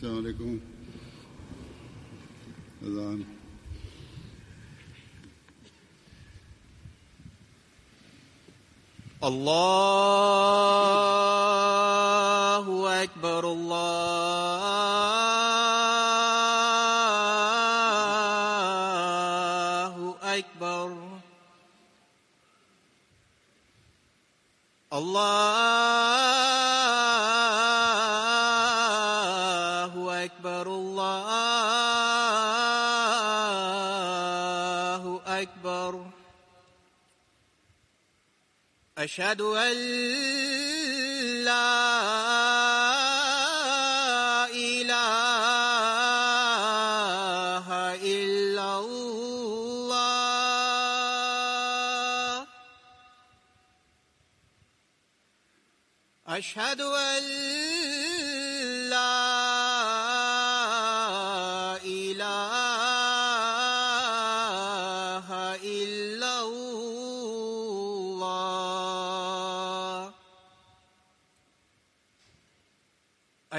السلام عليكم. أذان الله أشهد أن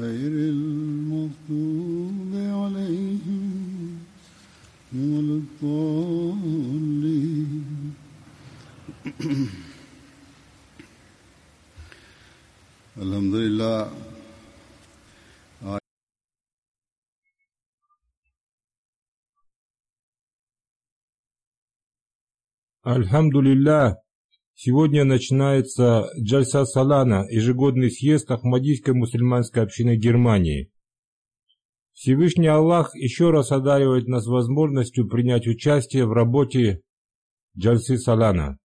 غير المغضوب عليهم ولا الضالين. الحمد لله الحمد لله сегодня начинается Джальса Салана, ежегодный съезд Ахмадийской мусульманской общины Германии. Всевышний Аллах еще раз одаривает нас возможностью принять участие в работе Джальсы Салана.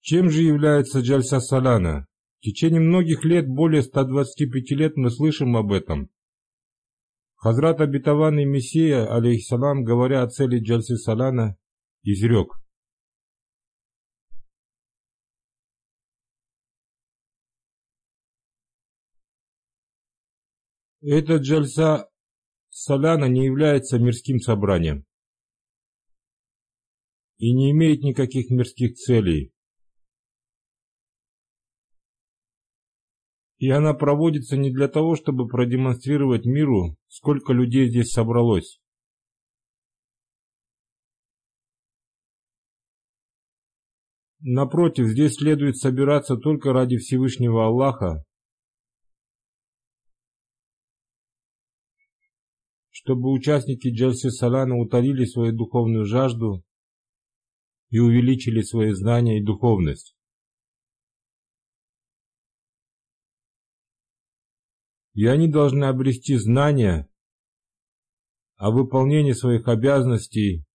Чем же является Джальса Салана? Течение многих лет, более 125 лет, мы слышим об этом. Хазрат обетованный Мессия, алейхиссалам, говоря о цели Джальсы Салана, изрек. Этот Джальса Салана не является мирским собранием и не имеет никаких мирских целей. И она проводится не для того, чтобы продемонстрировать миру, сколько людей здесь собралось. Напротив, здесь следует собираться только ради Всевышнего Аллаха, чтобы участники Джальси Салана утолили свою духовную жажду и увеличили свои знания и духовность. И они должны обрести знания о выполнении своих обязанностей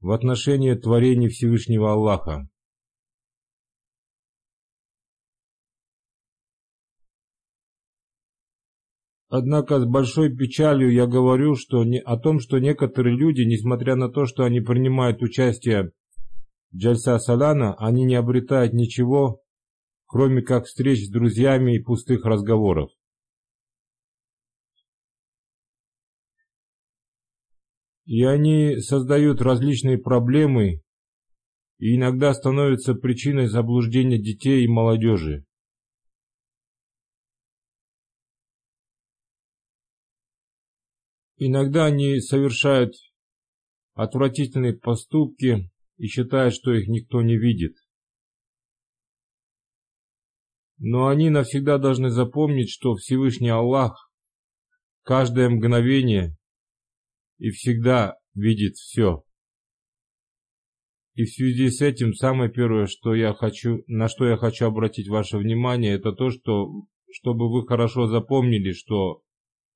в отношении творений Всевышнего Аллаха. Однако с большой печалью я говорю что не, о том, что некоторые люди, несмотря на то, что они принимают участие в Джальса Салана, они не обретают ничего, кроме как встреч с друзьями и пустых разговоров. И они создают различные проблемы и иногда становятся причиной заблуждения детей и молодежи. Иногда они совершают отвратительные поступки и считают, что их никто не видит. Но они навсегда должны запомнить, что Всевышний Аллах каждое мгновение и всегда видит все. И в связи с этим самое первое, что я хочу, на что я хочу обратить ваше внимание, это то, что, чтобы вы хорошо запомнили, что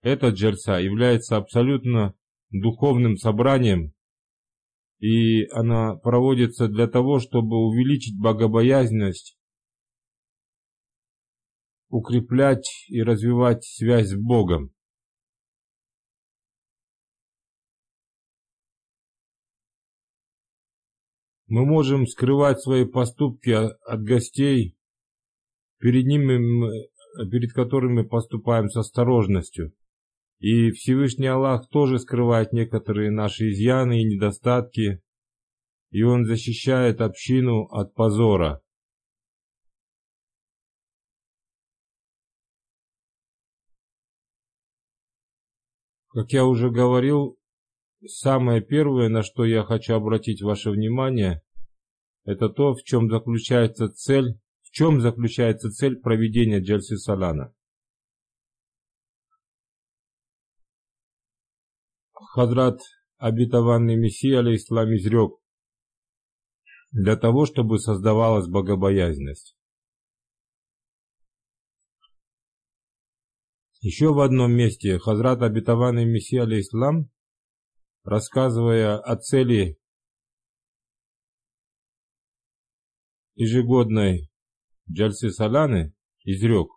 этот джерса является абсолютно духовным собранием, и она проводится для того, чтобы увеличить богобоязненность, укреплять и развивать связь с Богом. Мы можем скрывать свои поступки от гостей, перед ними, перед которыми поступаем с осторожностью. И Всевышний Аллах тоже скрывает некоторые наши изъяны и недостатки, и Он защищает общину от позора. Как я уже говорил, Самое первое, на что я хочу обратить ваше внимание, это то, в чем заключается цель, в чем заключается цель проведения Джальси Салана. Хадрат обетованный Мессия, алейхиссалам, изрек, для того, чтобы создавалась богобоязненность. Еще в одном месте Хазрат обетованный Мессия, алейхиссалам, рассказывая о цели ежегодной Джальсы Саланы, изрек,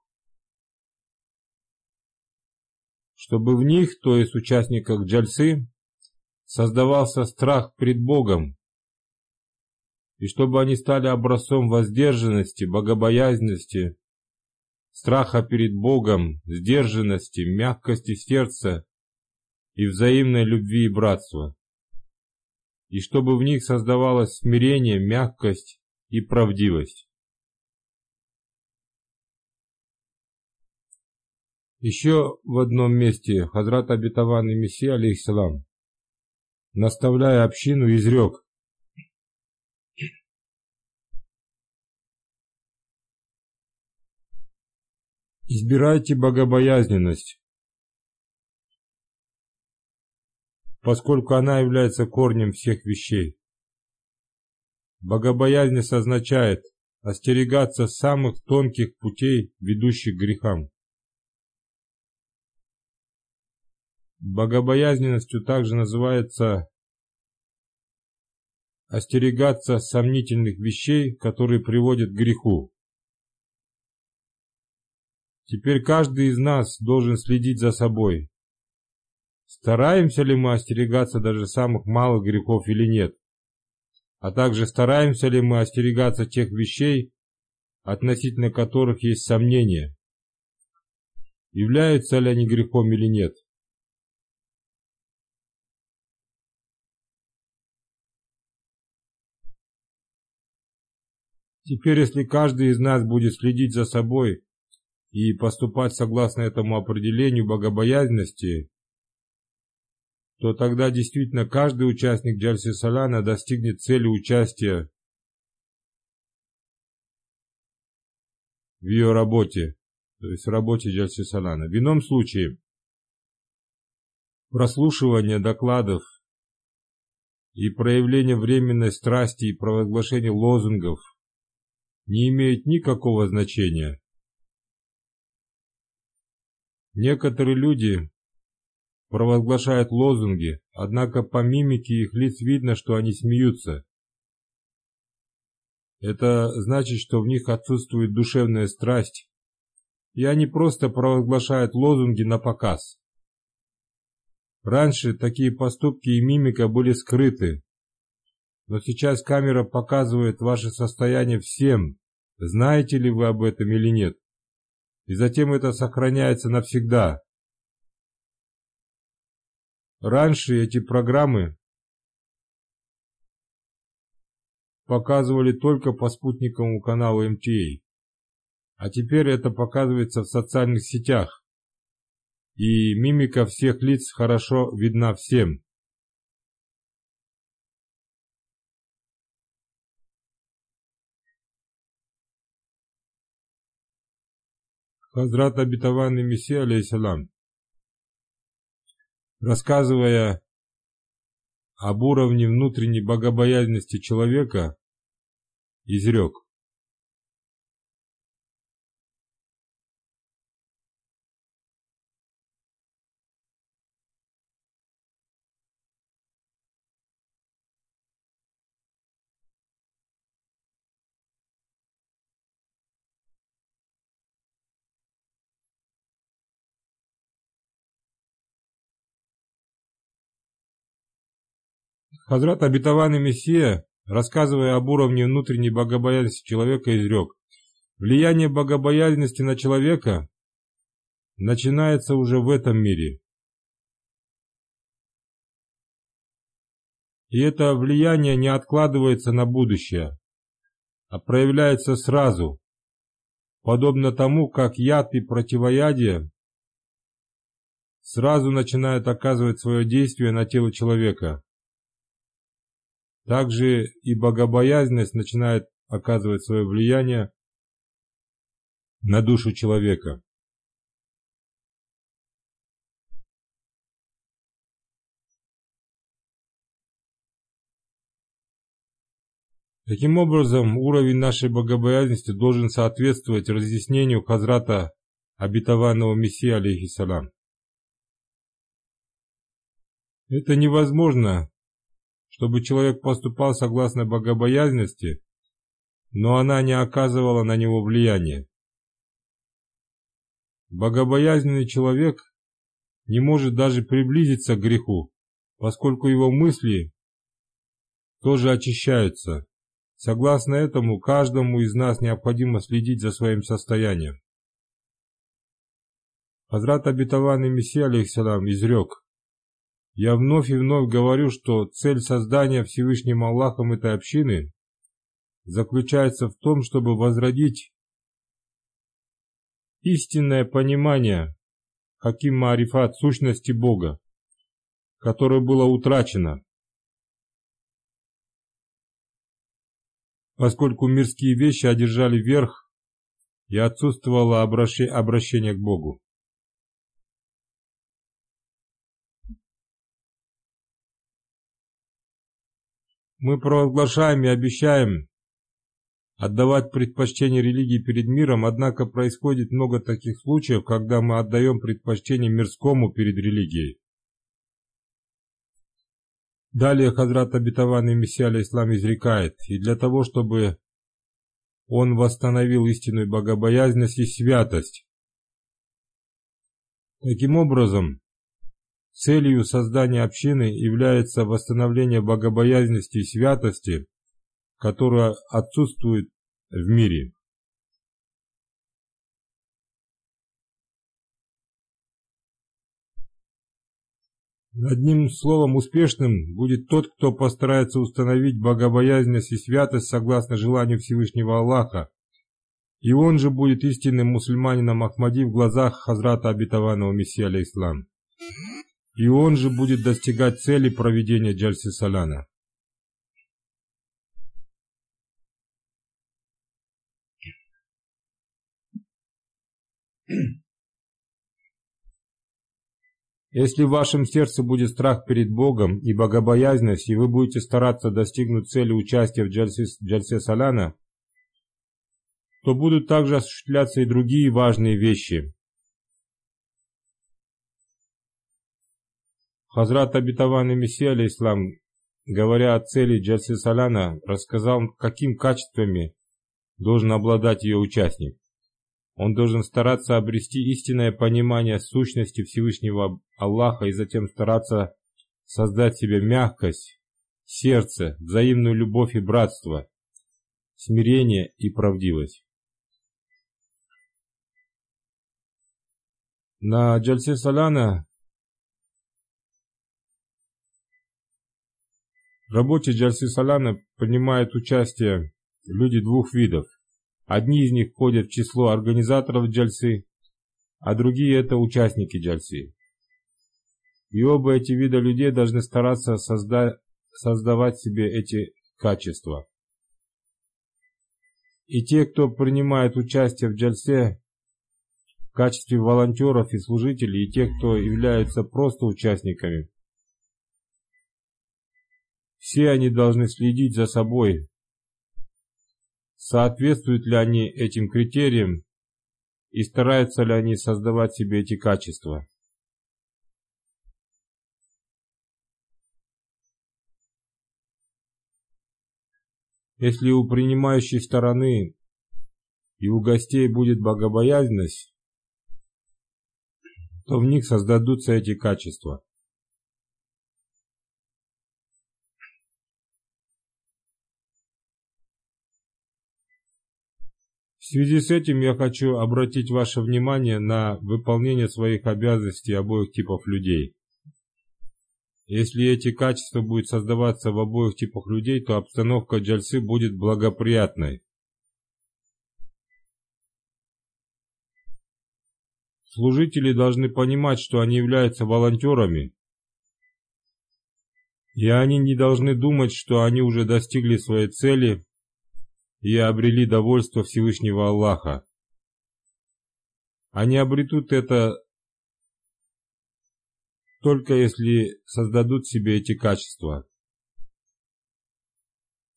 чтобы в них, то есть участниках Джальсы, создавался страх пред Богом, и чтобы они стали образцом воздержанности, богобоязненности, страха перед Богом, сдержанности, мягкости сердца и взаимной любви и братства, и чтобы в них создавалось смирение, мягкость и правдивость. Еще в одном месте Хазрат обетованный Мессия, алейхиссалам, наставляя общину, изрек, Избирайте богобоязненность, поскольку она является корнем всех вещей. Богобоязненность означает остерегаться самых тонких путей, ведущих к грехам. Богобоязненностью также называется остерегаться сомнительных вещей, которые приводят к греху. Теперь каждый из нас должен следить за собой. Стараемся ли мы остерегаться даже самых малых грехов или нет? А также стараемся ли мы остерегаться тех вещей, относительно которых есть сомнения? Являются ли они грехом или нет? Теперь, если каждый из нас будет следить за собой и поступать согласно этому определению богобоязненности, то тогда действительно каждый участник Джальси Салана достигнет цели участия в ее работе, то есть в работе Джальси Салана. В ином случае прослушивание докладов и проявление временной страсти и провозглашение лозунгов – не имеет никакого значения. Некоторые люди провозглашают лозунги, однако по мимике их лиц видно, что они смеются. Это значит, что в них отсутствует душевная страсть, и они просто провозглашают лозунги на показ. Раньше такие поступки и мимика были скрыты, но сейчас камера показывает ваше состояние всем, знаете ли вы об этом или нет. И затем это сохраняется навсегда. Раньше эти программы показывали только по спутниковому каналу МТА, а. Теперь это показывается в социальных сетях, и мимика всех лиц хорошо видна всем. Хазрат обетованный Мессия, алейхиссалам, рассказывая об уровне внутренней богобоязненности человека, изрек. Хазрат обетованный Мессия, рассказывая об уровне внутренней богобоязненности человека, изрек. Влияние богобоязненности на человека начинается уже в этом мире. И это влияние не откладывается на будущее, а проявляется сразу, подобно тому, как яд и противоядие сразу начинают оказывать свое действие на тело человека. Также и богобоязненность начинает оказывать свое влияние на душу человека. Таким образом, уровень нашей богобоязненности должен соответствовать разъяснению Хазрата обетованного Мессии, алейхиссалам. Это невозможно чтобы человек поступал согласно богобоязненности, но она не оказывала на него влияния. Богобоязненный человек не может даже приблизиться к греху, поскольку его мысли тоже очищаются. Согласно этому, каждому из нас необходимо следить за своим состоянием. Хазрат обетованный Мессия, алейхиссалам, изрек, я вновь и вновь говорю, что цель создания Всевышним Аллахом этой общины заключается в том, чтобы возродить истинное понимание Хаким Маарифат сущности Бога, которое было утрачено, поскольку мирские вещи одержали верх и отсутствовало обращение к Богу. Мы провозглашаем и обещаем отдавать предпочтение религии перед миром, однако происходит много таких случаев, когда мы отдаем предпочтение мирскому перед религией. Далее Хазрат Обетованный Мессия Ислам изрекает, и для того, чтобы он восстановил истинную богобоязненность и святость. Таким образом, целью создания общины является восстановление богобоязненности и святости, которая отсутствует в мире. Одним словом, успешным будет тот, кто постарается установить богобоязненность и святость согласно желанию Всевышнего Аллаха, и он же будет истинным мусульманином Ахмади в глазах Хазрата Обетованного Мессия Алейслам. И он же будет достигать цели проведения Джальси Салана. Если в вашем сердце будет страх перед Богом и богобоязненность, и вы будете стараться достигнуть цели участия в Джальсе, Джальсе Саляна, то будут также осуществляться и другие важные вещи. Хазрат Абитаван Мессия, алейслам, говоря о цели Джальсе Саляна, рассказал, каким качествами должен обладать ее участник. Он должен стараться обрести истинное понимание сущности Всевышнего Аллаха и затем стараться создать себе мягкость, сердце, взаимную любовь и братство, смирение и правдивость. На Джальсе Саляна в работе Джальсе Саляна принимают участие люди двух видов. Одни из них входят в число организаторов джальсы, а другие это участники джальсы. И оба эти вида людей должны стараться созда создавать себе эти качества. И те, кто принимает участие в джальсе в качестве волонтеров и служителей, и те, кто являются просто участниками, все они должны следить за собой, соответствуют ли они этим критериям и стараются ли они создавать себе эти качества. Если у принимающей стороны и у гостей будет богобоязненность, то в них создадутся эти качества. В связи с этим я хочу обратить ваше внимание на выполнение своих обязанностей обоих типов людей. Если эти качества будут создаваться в обоих типах людей, то обстановка джальсы будет благоприятной. Служители должны понимать, что они являются волонтерами, и они не должны думать, что они уже достигли своей цели и обрели довольство Всевышнего Аллаха. Они обретут это только если создадут себе эти качества.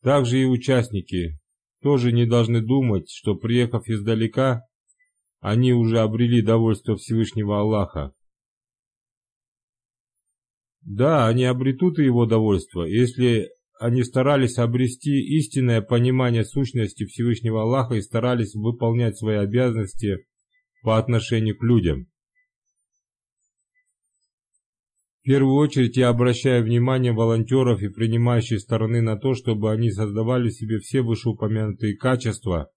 Также и участники тоже не должны думать, что приехав издалека, они уже обрели довольство Всевышнего Аллаха. Да, они обретут его довольство, если они старались обрести истинное понимание сущности Всевышнего Аллаха и старались выполнять свои обязанности по отношению к людям. В первую очередь я обращаю внимание волонтеров и принимающей стороны на то, чтобы они создавали себе все вышеупомянутые качества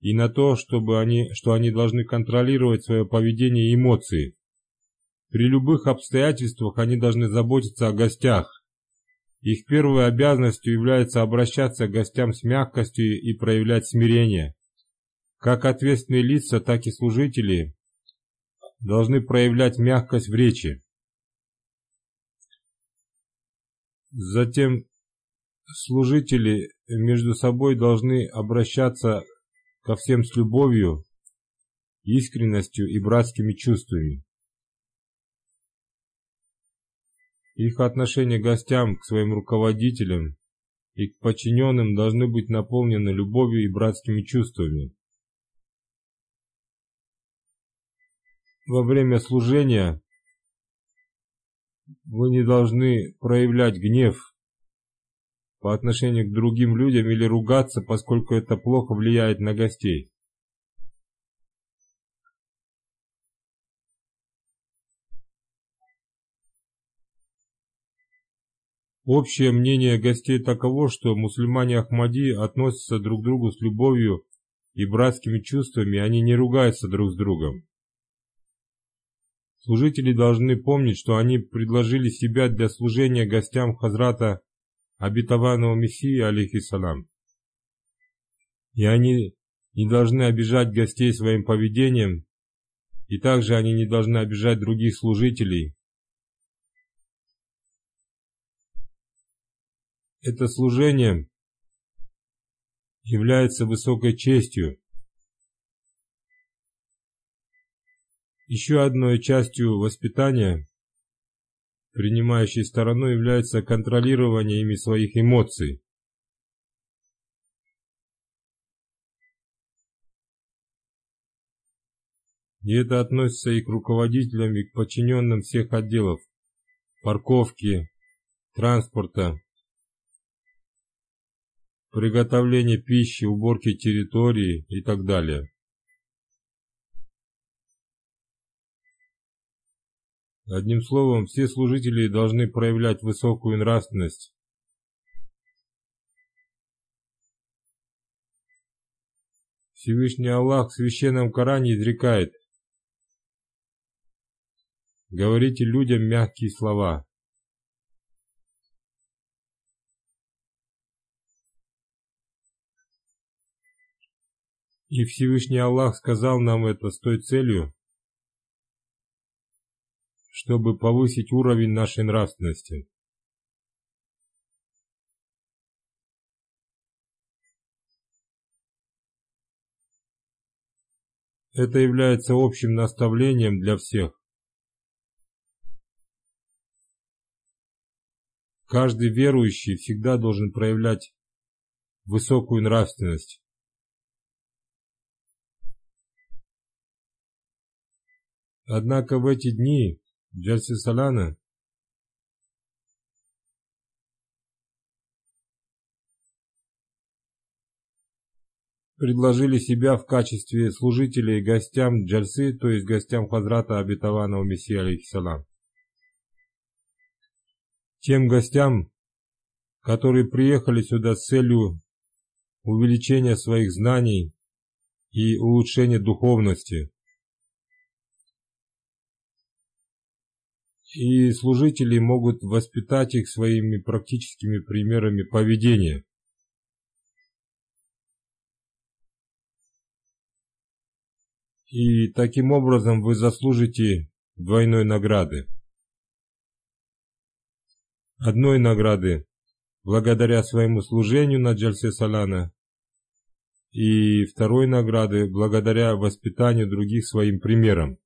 и на то, чтобы они, что они должны контролировать свое поведение и эмоции. При любых обстоятельствах они должны заботиться о гостях, их первой обязанностью является обращаться к гостям с мягкостью и проявлять смирение. Как ответственные лица, так и служители должны проявлять мягкость в речи. Затем служители между собой должны обращаться ко всем с любовью искренностью и братскими чувствами. Их отношение к гостям, к своим руководителям и к подчиненным должны быть наполнены любовью и братскими чувствами. Во время служения вы не должны проявлять гнев по отношению к другим людям или ругаться, поскольку это плохо влияет на гостей. Общее мнение гостей таково, что мусульмане Ахмади относятся друг к другу с любовью и братскими чувствами, они не ругаются друг с другом. Служители должны помнить, что они предложили себя для служения гостям Хазрата обетованного Мессии, алейхиссалам. И они не должны обижать гостей своим поведением, и также они не должны обижать других служителей. Это служение является высокой честью. Еще одной частью воспитания принимающей стороной является контролирование ими своих эмоций. И это относится и к руководителям, и к подчиненным всех отделов парковки, транспорта, приготовления пищи, уборки территории и так далее. Одним словом, все служители должны проявлять высокую нравственность. Всевышний Аллах в Священном Коране изрекает Говорите людям мягкие слова. И Всевышний Аллах сказал нам это с той целью, чтобы повысить уровень нашей нравственности. Это является общим наставлением для всех. Каждый верующий всегда должен проявлять высокую нравственность. Однако в эти дни Джальси Салана предложили себя в качестве служителей гостям Джальсы, то есть гостям Хазрата обетованного Мессии алейхиссалам. Тем гостям, которые приехали сюда с целью увеличения своих знаний и улучшения духовности. И служители могут воспитать их своими практическими примерами поведения. И таким образом вы заслужите двойной награды. Одной награды благодаря своему служению на Джальсе Салана и второй награды благодаря воспитанию других своим примером.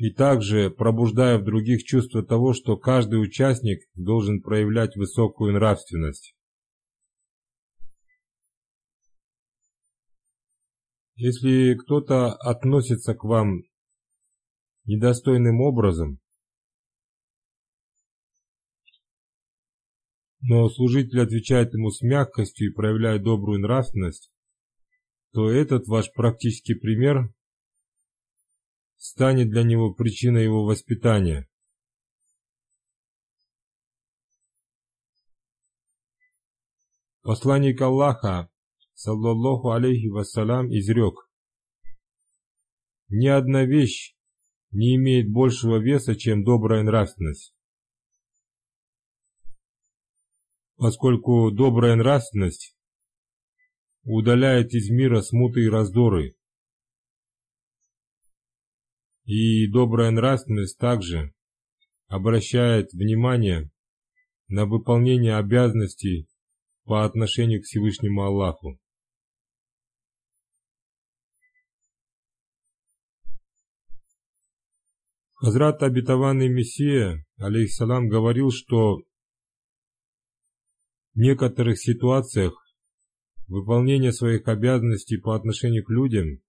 И также пробуждая в других чувство того, что каждый участник должен проявлять высокую нравственность. Если кто-то относится к вам недостойным образом, но служитель отвечает ему с мягкостью и проявляет добрую нравственность, то этот ваш практический пример станет для него причиной его воспитания. Посланник Аллаха, саллаллаху алейхи вассалям, изрек, «Ни одна вещь не имеет большего веса, чем добрая нравственность. Поскольку добрая нравственность удаляет из мира смуты и раздоры, и добрая нравственность также обращает внимание на выполнение обязанностей по отношению к Всевышнему Аллаху. Хазрат обетованный Мессия, алейхиссалам, говорил, что в некоторых ситуациях выполнение своих обязанностей по отношению к людям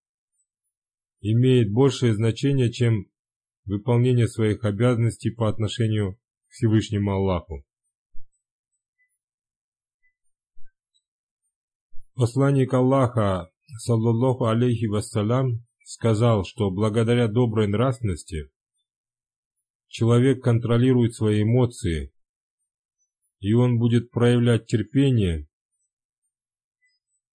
имеет большее значение, чем выполнение своих обязанностей по отношению к Всевышнему Аллаху. Посланник Аллаха, саллаллаху алейхи вассалям, сказал, что благодаря доброй нравственности человек контролирует свои эмоции, и он будет проявлять терпение,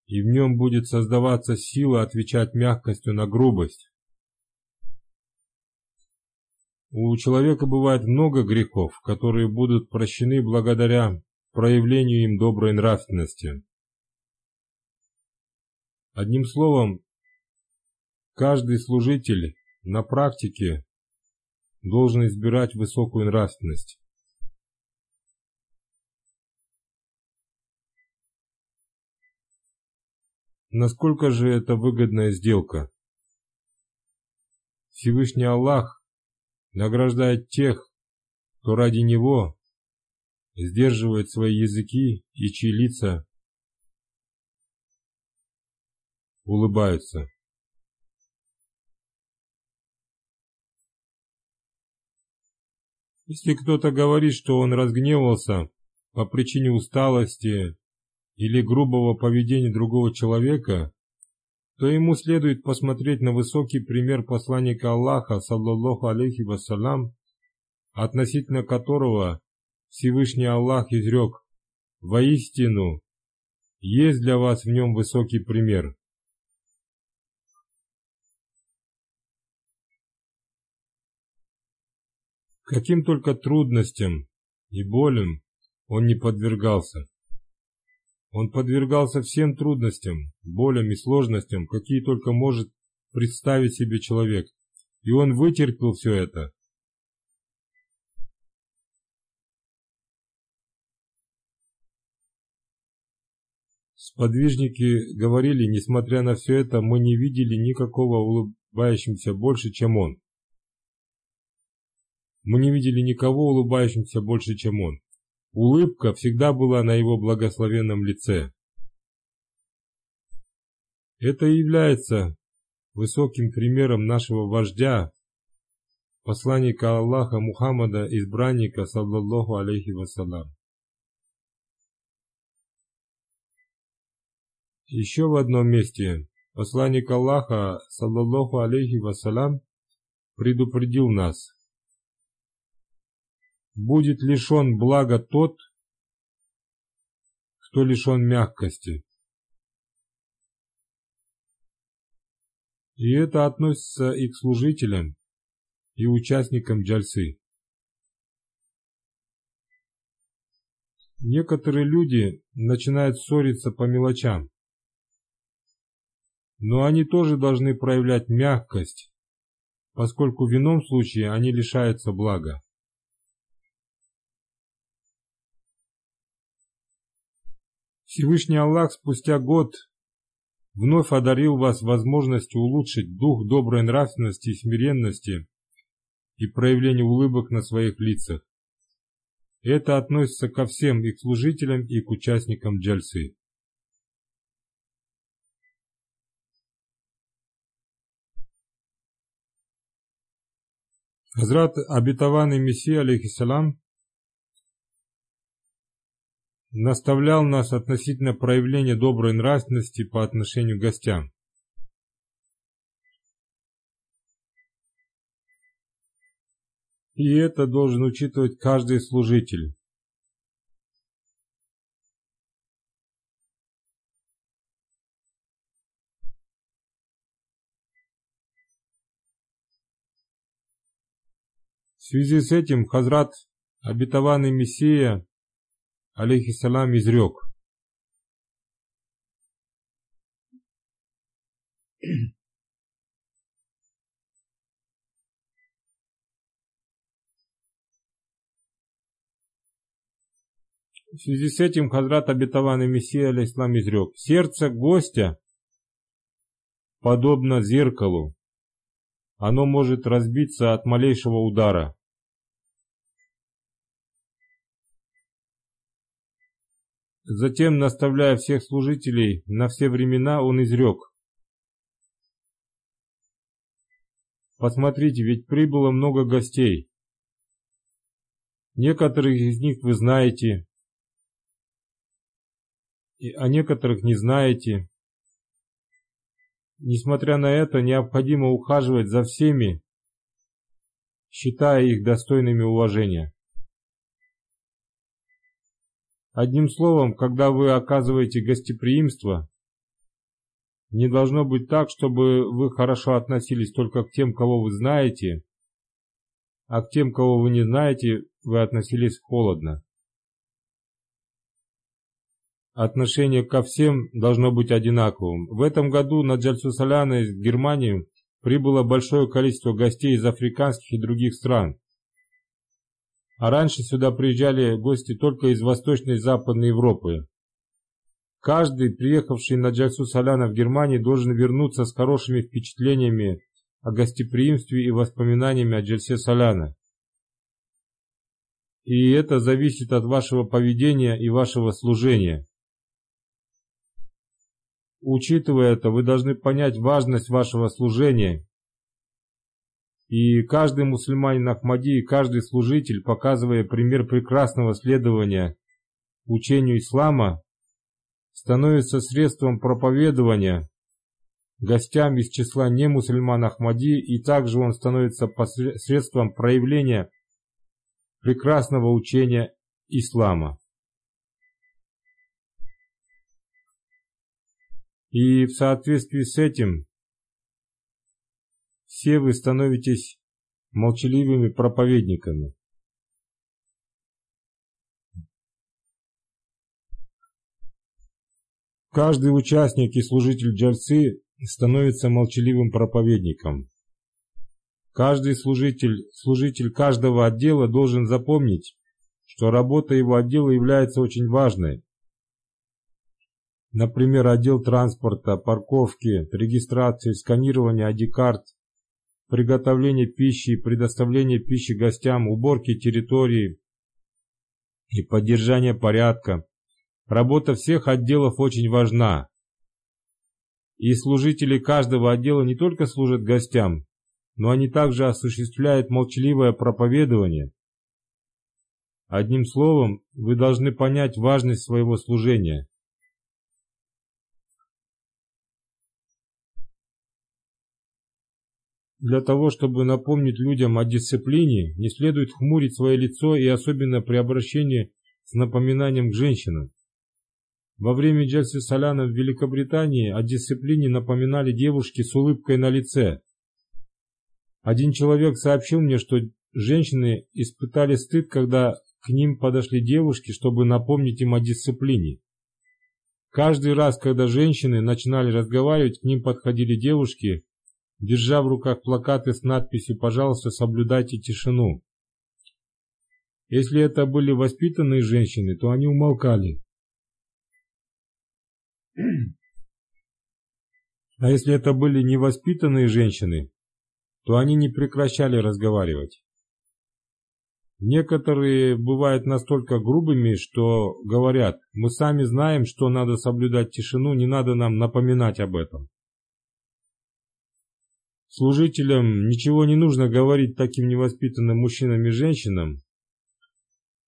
и в нем будет создаваться сила отвечать мягкостью на грубость. У человека бывает много грехов, которые будут прощены благодаря проявлению им доброй нравственности. Одним словом, каждый служитель на практике должен избирать высокую нравственность. Насколько же это выгодная сделка? Всевышний Аллах награждает тех, кто ради Него сдерживает свои языки и чьи лица улыбаются. Если кто-то говорит, что он разгневался по причине усталости или грубого поведения другого человека, то ему следует посмотреть на высокий пример посланника Аллаха, саллаллаху алейхи вассалям, относительно которого Всевышний Аллах изрек «Воистину, есть для вас в нем высокий пример». Каким только трудностям и болям он не подвергался. Он подвергался всем трудностям, болям и сложностям, какие только может представить себе человек, и он вытерпел все это. Сподвижники говорили, несмотря на все это, мы не видели никакого улыбающимся больше, чем он. Мы не видели никого улыбающимся больше, чем он. Улыбка всегда была на его благословенном лице. Это является высоким примером нашего вождя, посланника Аллаха Мухаммада, избранника, саллаллаху алейхи вассалам. Еще в одном месте посланник Аллаха, саллаллаху алейхи вассалам, предупредил нас – будет лишен блага тот, кто лишен мягкости. И это относится и к служителям, и участникам джальсы. Некоторые люди начинают ссориться по мелочам, но они тоже должны проявлять мягкость, поскольку в ином случае они лишаются блага. Всевышний Аллах спустя год вновь одарил вас возможностью улучшить дух доброй нравственности и смиренности и проявления улыбок на своих лицах. Это относится ко всем и к служителям, и к участникам джальсы. Хазрат обетованный Мессия, алейхиссалам, наставлял нас относительно проявления доброй нравственности по отношению к гостям. И это должен учитывать каждый служитель. В связи с этим Хазрат, обетованный Мессия, алейхиссалам изрек. В связи с этим Хазрат обетованный Мессия алейхиссалам изрек. Сердце гостя подобно зеркалу, оно может разбиться от малейшего удара. Затем, наставляя всех служителей на все времена, он изрек. Посмотрите, ведь прибыло много гостей. Некоторых из них вы знаете, а некоторых не знаете. Несмотря на это, необходимо ухаживать за всеми, считая их достойными уважения. Одним словом, когда вы оказываете гостеприимство, не должно быть так, чтобы вы хорошо относились только к тем, кого вы знаете, а к тем, кого вы не знаете, вы относились холодно. Отношение ко всем должно быть одинаковым. В этом году на Джальсусаляна из Германии прибыло большое количество гостей из африканских и других стран. А раньше сюда приезжали гости только из Восточной и Западной Европы. Каждый, приехавший на Джальсу Соляна в Германии, должен вернуться с хорошими впечатлениями о гостеприимстве и воспоминаниями о Джальсе Соляна. И это зависит от вашего поведения и вашего служения. Учитывая это, вы должны понять важность вашего служения и каждый мусульманин Ахмади, и каждый служитель, показывая пример прекрасного следования учению ислама, становится средством проповедования гостям из числа немусульман Ахмади, и также он становится средством проявления прекрасного учения ислама. И в соответствии с этим все вы становитесь молчаливыми проповедниками. Каждый участник и служитель джальцы становится молчаливым проповедником. Каждый служитель, служитель каждого отдела должен запомнить, что работа его отдела является очень важной. Например, отдел транспорта, парковки, регистрации, сканирования ID-карт, приготовление пищи, предоставление пищи гостям, уборки территории и поддержание порядка. Работа всех отделов очень важна. И служители каждого отдела не только служат гостям, но они также осуществляют молчаливое проповедование. Одним словом, вы должны понять важность своего служения. Для того, чтобы напомнить людям о дисциплине, не следует хмурить свое лицо и особенно при обращении с напоминанием к женщинам. Во время Джальси Соляна в Великобритании о дисциплине напоминали девушки с улыбкой на лице. Один человек сообщил мне, что женщины испытали стыд, когда к ним подошли девушки, чтобы напомнить им о дисциплине. Каждый раз, когда женщины начинали разговаривать, к ним подходили девушки держа в руках плакаты с надписью «Пожалуйста, соблюдайте тишину». Если это были воспитанные женщины, то они умолкали. А если это были невоспитанные женщины, то они не прекращали разговаривать. Некоторые бывают настолько грубыми, что говорят, мы сами знаем, что надо соблюдать тишину, не надо нам напоминать об этом. Служителям ничего не нужно говорить таким невоспитанным мужчинам и женщинам.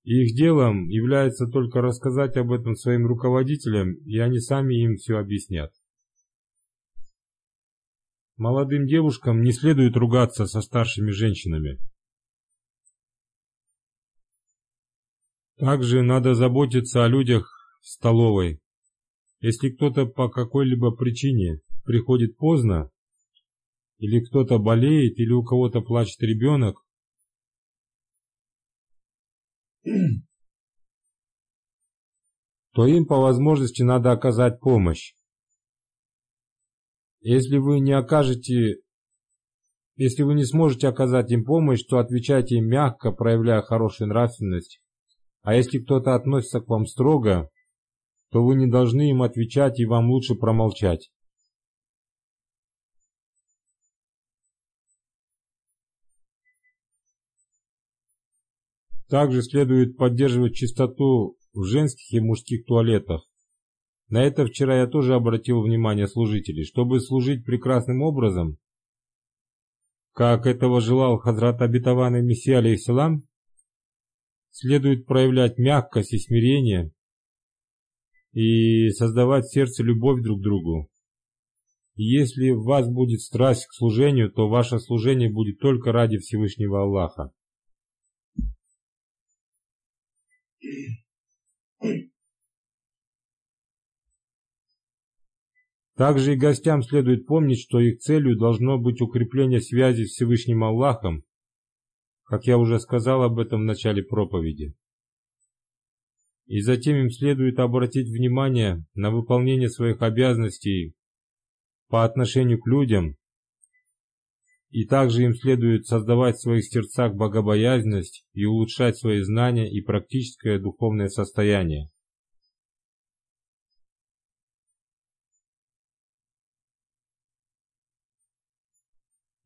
их делом является только рассказать об этом своим руководителям, и они сами им все объяснят. Молодым девушкам не следует ругаться со старшими женщинами. Также надо заботиться о людях в столовой. Если кто-то по какой-либо причине приходит поздно, или кто-то болеет, или у кого-то плачет ребенок, то им по возможности надо оказать помощь. Если вы не окажете, если вы не сможете оказать им помощь, то отвечайте им мягко, проявляя хорошую нравственность. А если кто-то относится к вам строго, то вы не должны им отвечать и вам лучше промолчать. Также следует поддерживать чистоту в женских и мужских туалетах. На это вчера я тоже обратил внимание служителей. Чтобы служить прекрасным образом, как этого желал Хазрат Абитаван и Мессия алейхиссалам, следует проявлять мягкость и смирение и создавать в сердце любовь друг к другу. И если в вас будет страсть к служению, то ваше служение будет только ради Всевышнего Аллаха. Также и гостям следует помнить, что их целью должно быть укрепление связи с Всевышним Аллахом, как я уже сказал об этом в начале проповеди. И затем им следует обратить внимание на выполнение своих обязанностей по отношению к людям, и также им следует создавать в своих сердцах богобоязненность и улучшать свои знания и практическое духовное состояние.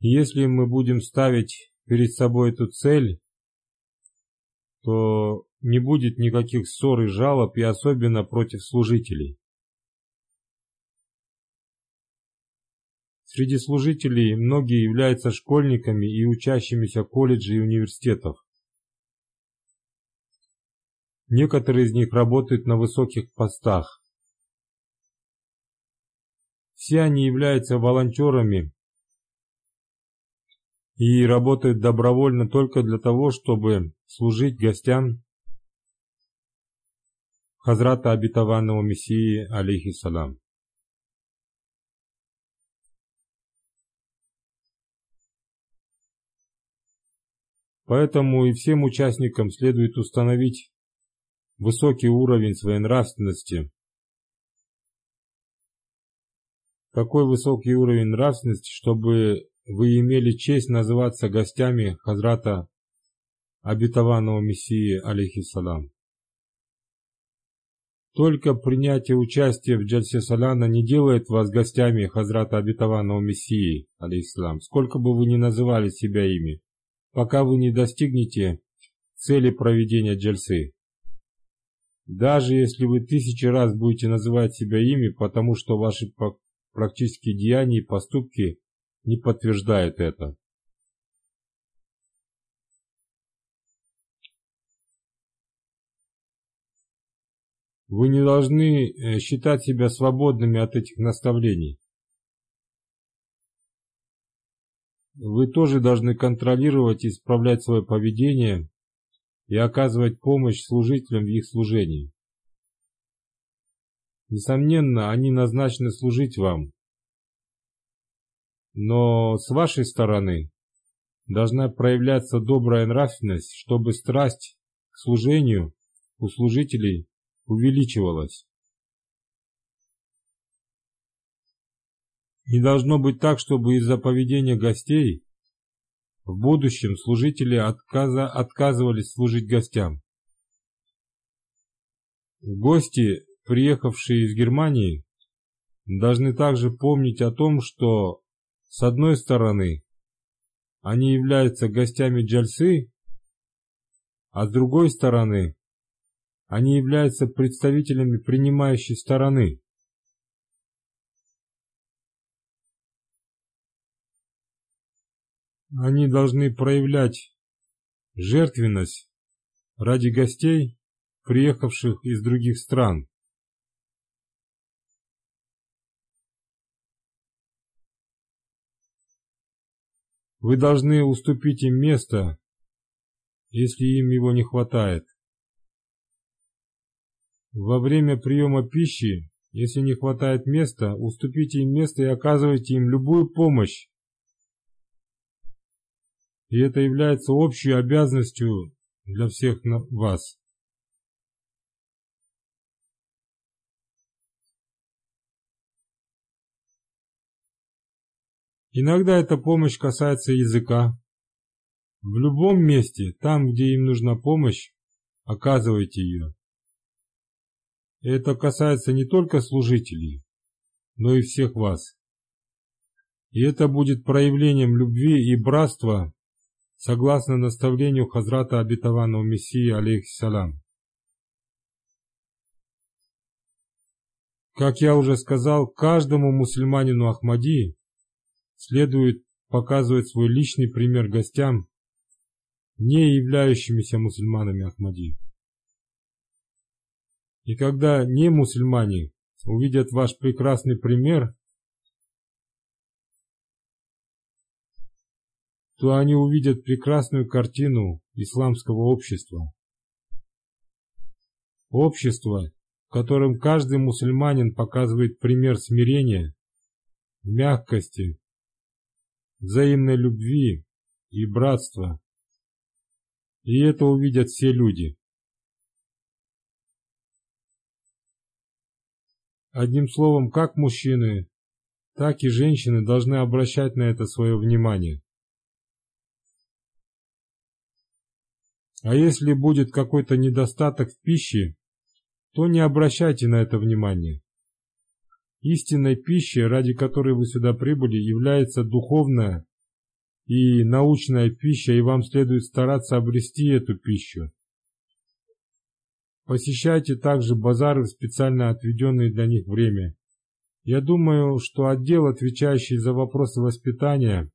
Если мы будем ставить перед собой эту цель, то не будет никаких ссор и жалоб, и особенно против служителей. Среди служителей многие являются школьниками и учащимися колледжей и университетов. Некоторые из них работают на высоких постах. Все они являются волонтерами и работают добровольно только для того, чтобы служить гостям Хазрата обетованного Мессии, алейхиссалам. Поэтому и всем участникам следует установить высокий уровень своей нравственности. Какой высокий уровень нравственности, чтобы вы имели честь называться гостями Хазрата обетованного Мессии, алейхиссалам. Только принятие участия в Джальсе Салана не делает вас гостями Хазрата обетованного Мессии, алейхиссалам, сколько бы вы ни называли себя ими пока вы не достигнете цели проведения джальсы. Даже если вы тысячи раз будете называть себя ими, потому что ваши практические деяния и поступки не подтверждают это. Вы не должны э, считать себя свободными от этих наставлений. Вы тоже должны контролировать и исправлять свое поведение и оказывать помощь служителям в их служении. Несомненно, они назначены служить вам. Но с вашей стороны должна проявляться добрая нравственность, чтобы страсть к служению у служителей увеличивалась. Не должно быть так, чтобы из-за поведения гостей в будущем служители отказа, отказывались служить гостям. Гости, приехавшие из Германии, должны также помнить о том, что с одной стороны они являются гостями Джальсы, а с другой стороны они являются представителями принимающей стороны. Они должны проявлять жертвенность ради гостей, приехавших из других стран. Вы должны уступить им место, если им его не хватает. Во время приема пищи, если не хватает места, уступите им место и оказывайте им любую помощь, и это является общей обязанностью для всех вас. Иногда эта помощь касается языка. В любом месте, там, где им нужна помощь, оказывайте ее. Это касается не только служителей, но и всех вас. И это будет проявлением любви и братства согласно наставлению Хазрата Обетованного Мессии, алейхиссалам. Как я уже сказал, каждому мусульманину Ахмади следует показывать свой личный пример гостям, не являющимися мусульманами Ахмади. И когда не мусульмане увидят ваш прекрасный пример, то они увидят прекрасную картину исламского общества. Общество, в котором каждый мусульманин показывает пример смирения, мягкости, взаимной любви и братства. И это увидят все люди. Одним словом, как мужчины, так и женщины должны обращать на это свое внимание. А если будет какой-то недостаток в пище, то не обращайте на это внимания. Истинной пищей, ради которой вы сюда прибыли, является духовная и научная пища, и вам следует стараться обрести эту пищу. Посещайте также базары в специально отведенное для них время. Я думаю, что отдел, отвечающий за вопросы воспитания,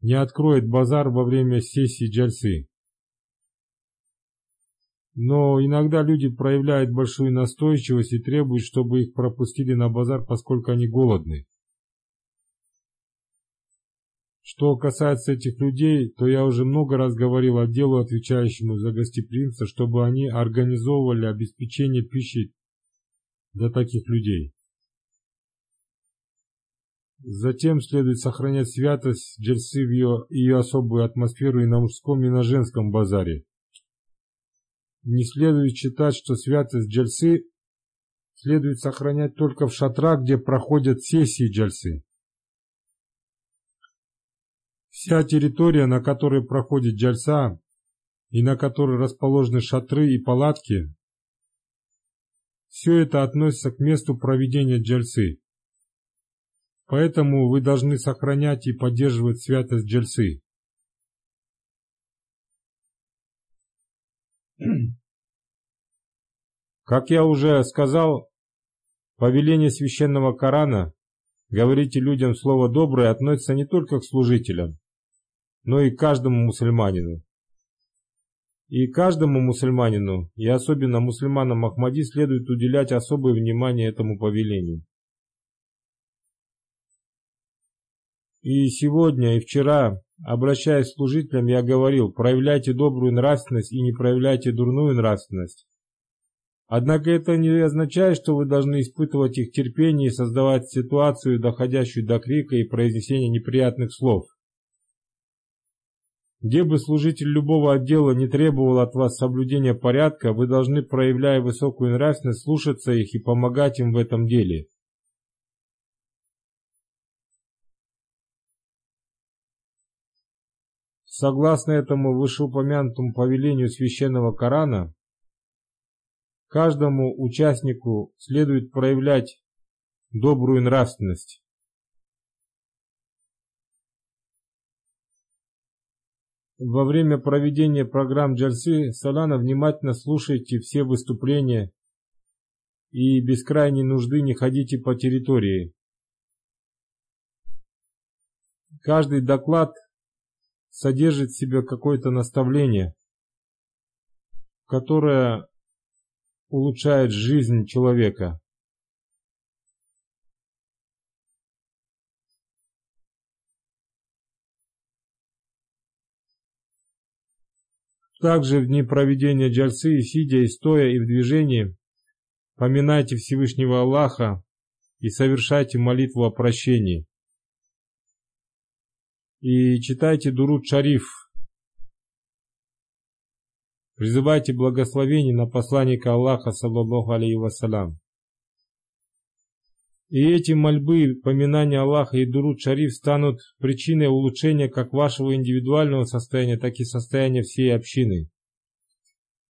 не откроет базар во время сессии джальсы. Но иногда люди проявляют большую настойчивость и требуют, чтобы их пропустили на базар, поскольку они голодны. Что касается этих людей, то я уже много раз говорил отделу, отвечающему за гостеприимство, чтобы они организовывали обеспечение пищи для таких людей. Затем следует сохранять святость джельсы в ее, ее особую атмосферу и на мужском, и на женском базаре. Не следует считать, что святость джельсы следует сохранять только в шатрах, где проходят сессии джельсы. Вся территория, на которой проходит джальса и на которой расположены шатры и палатки, все это относится к месту проведения джальсы. Поэтому вы должны сохранять и поддерживать святость джальсы. Как я уже сказал, повеление священного Корана «Говорите людям слово доброе» относится не только к служителям, но и каждому мусульманину. И каждому мусульманину, и особенно мусульманам Ахмади, следует уделять особое внимание этому повелению. И сегодня, и вчера, обращаясь к служителям, я говорил, проявляйте добрую нравственность и не проявляйте дурную нравственность. Однако это не означает, что вы должны испытывать их терпение и создавать ситуацию, доходящую до крика и произнесения неприятных слов. Где бы служитель любого отдела не требовал от вас соблюдения порядка, вы должны, проявляя высокую нравственность, слушаться их и помогать им в этом деле. Согласно этому вышеупомянутому повелению священного Корана, каждому участнику следует проявлять добрую нравственность. Во время проведения программ Джальсы Салана внимательно слушайте все выступления и без крайней нужды не ходите по территории. Каждый доклад содержит в себе какое-то наставление, которое улучшает жизнь человека. Также в дни проведения джальсы, сидя и стоя и в движении, поминайте Всевышнего Аллаха и совершайте молитву о прощении. И читайте Дурут Шариф. Призывайте благословение на посланника Аллаха, саллаллаху алейхи вассалям. И эти мольбы, поминания Аллаха и Дуруд Шариф станут причиной улучшения как вашего индивидуального состояния, так и состояния всей общины.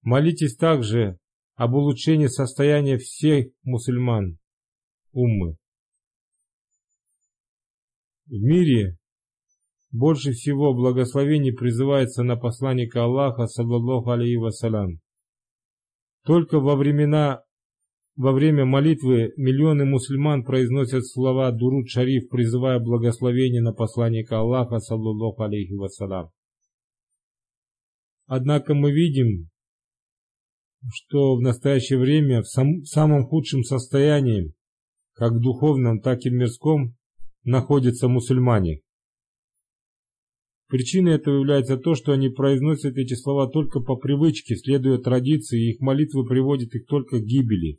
Молитесь также об улучшении состояния всех мусульман, уммы. В мире Больше всего благословений призывается на посланника Аллаха, саллаллаху алейхи вассалям. Только во времена во время молитвы миллионы мусульман произносят слова Дуруд Шариф, призывая благословение на посланника Аллаха, саллаллаху алейхи вассалям. Однако мы видим, что в настоящее время в сам, самом худшем состоянии, как в духовном, так и в мирском, находятся мусульмане. Причиной этого является то, что они произносят эти слова только по привычке, следуя традиции, и их молитвы приводят их только к гибели.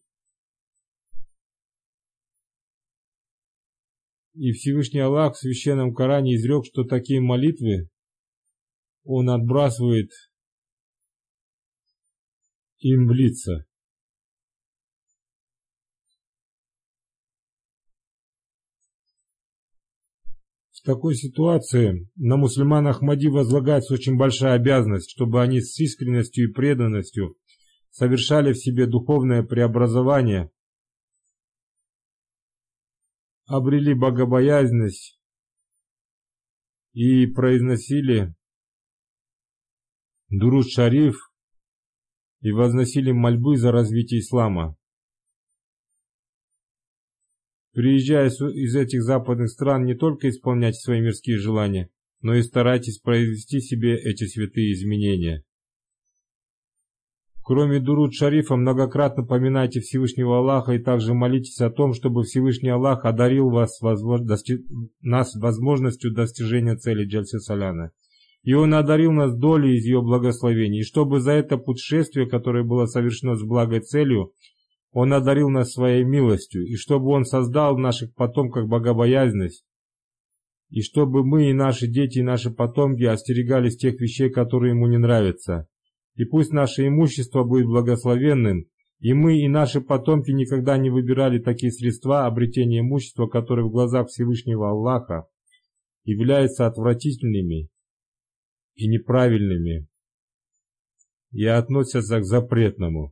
И Всевышний Аллах в Священном Коране изрек, что такие молитвы Он отбрасывает им в лица. В такой ситуации на мусульман Ахмади возлагается очень большая обязанность, чтобы они с искренностью и преданностью совершали в себе духовное преобразование, обрели богобоязненность и произносили Дуруд Шариф и возносили мольбы за развитие ислама. Приезжая из этих западных стран, не только исполняйте свои мирские желания, но и старайтесь произвести себе эти святые изменения. Кроме Дуруд Шарифа, многократно поминайте Всевышнего Аллаха и также молитесь о том, чтобы Всевышний Аллах одарил вас, возможно, дости... нас возможностью достижения цели Джальси Саляна. И Он одарил нас долей из Ее благословений, и чтобы за это путешествие, которое было совершено с благой целью, он одарил нас своей милостью, и чтобы Он создал в наших потомках богобоязненность, и чтобы мы и наши дети, и наши потомки остерегались тех вещей, которые Ему не нравятся. И пусть наше имущество будет благословенным, и мы и наши потомки никогда не выбирали такие средства обретения имущества, которые в глазах Всевышнего Аллаха являются отвратительными и неправильными и относятся к запретному.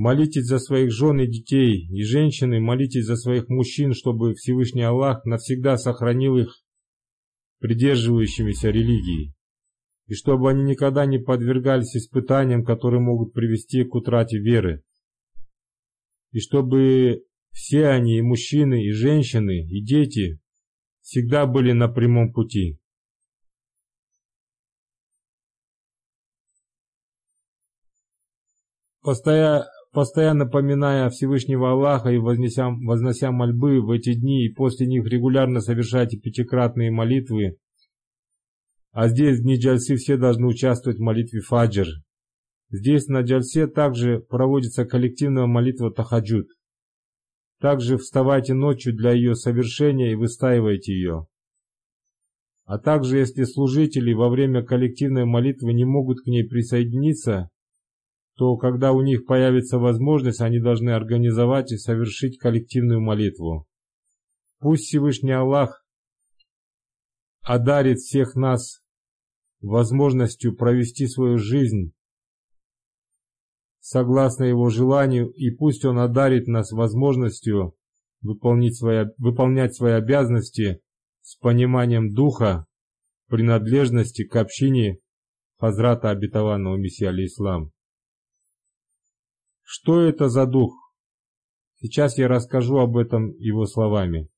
Молитесь за своих жен и детей, и женщины, молитесь за своих мужчин, чтобы Всевышний Аллах навсегда сохранил их придерживающимися религией, и чтобы они никогда не подвергались испытаниям, которые могут привести к утрате веры, и чтобы все они, и мужчины, и женщины, и дети, всегда были на прямом пути. Постоя постоянно поминая Всевышнего Аллаха и вознеся, вознося мольбы в эти дни, и после них регулярно совершайте пятикратные молитвы. А здесь в дни Джальсы все должны участвовать в молитве Фаджр. Здесь на Джальсе также проводится коллективная молитва Тахаджуд. Также вставайте ночью для ее совершения и выстаивайте ее. А также, если служители во время коллективной молитвы не могут к ней присоединиться, то когда у них появится возможность, они должны организовать и совершить коллективную молитву. Пусть Всевышний Аллах одарит всех нас возможностью провести свою жизнь согласно Его желанию, и пусть Он одарит нас возможностью выполнить свои, выполнять свои обязанности с пониманием духа, принадлежности к общине Хазрата Обетованного Мессии Алейслам. Что это за дух? Сейчас я расскажу об этом его словами.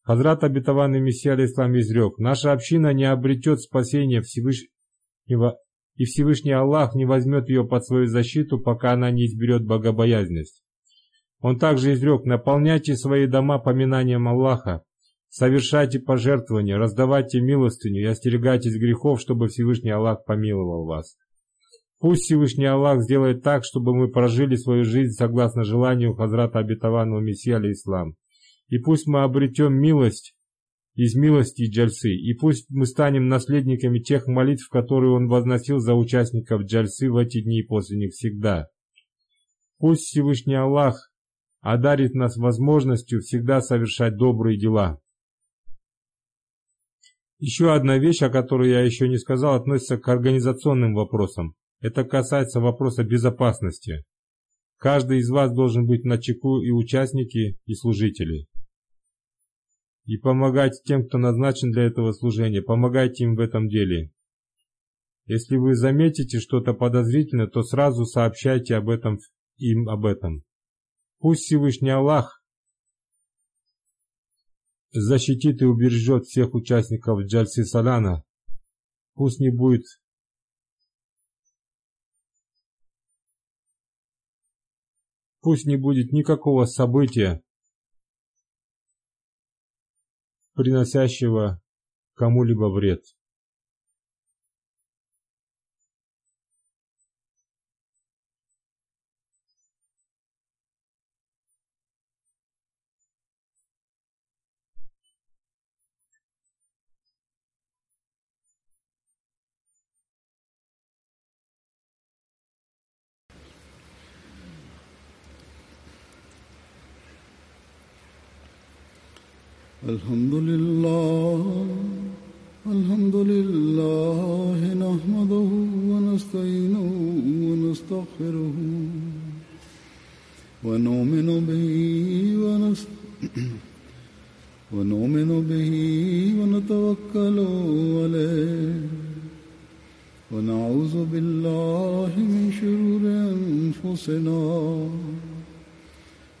Хазрат обетованный Мессия Алислам изрек, наша община не обретет спасения Всевышнего, и Всевышний Аллах не возьмет ее под свою защиту, пока она не изберет богобоязненность. Он также изрек, наполняйте свои дома поминанием Аллаха, совершайте пожертвования, раздавайте милостыню и остерегайтесь грехов, чтобы Всевышний Аллах помиловал вас. Пусть Всевышний Аллах сделает так, чтобы мы прожили свою жизнь согласно желанию Хазрата Обетованного Мессия Ислам. И пусть мы обретем милость из милости Джальсы, и пусть мы станем наследниками тех молитв, которые он возносил за участников Джальсы в эти дни и после них всегда. Пусть Всевышний Аллах одарит нас возможностью всегда совершать добрые дела. Еще одна вещь, о которой я еще не сказал, относится к организационным вопросам. Это касается вопроса безопасности. Каждый из вас должен быть на чеку и участники, и служители. и помогайте тем, кто назначен для этого служения, помогайте им в этом деле. Если вы заметите что-то подозрительное, то сразу сообщайте об этом им об этом. Пусть Всевышний Аллах защитит и убережет всех участников Джальси Салана. Пусть не будет Пусть не будет никакого события, приносящего кому-либо вред. الحمد لله الحمد لله نحمده ونستعينه ونستغفره ونؤمن به ونس ونؤمن به ونتوكل عليه. ونعوذ بالله من شرور أنفسنا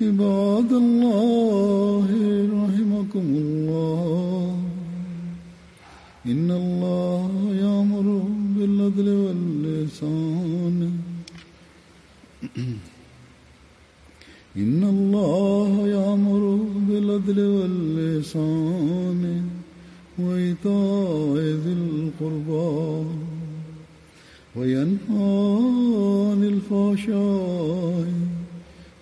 عباد الله رحمكم الله. إن الله يأمر بالعدل واللسان إن الله يأمر بالعدل واللسان وإيتاء ذي القربى. وينهى عن الفحشاء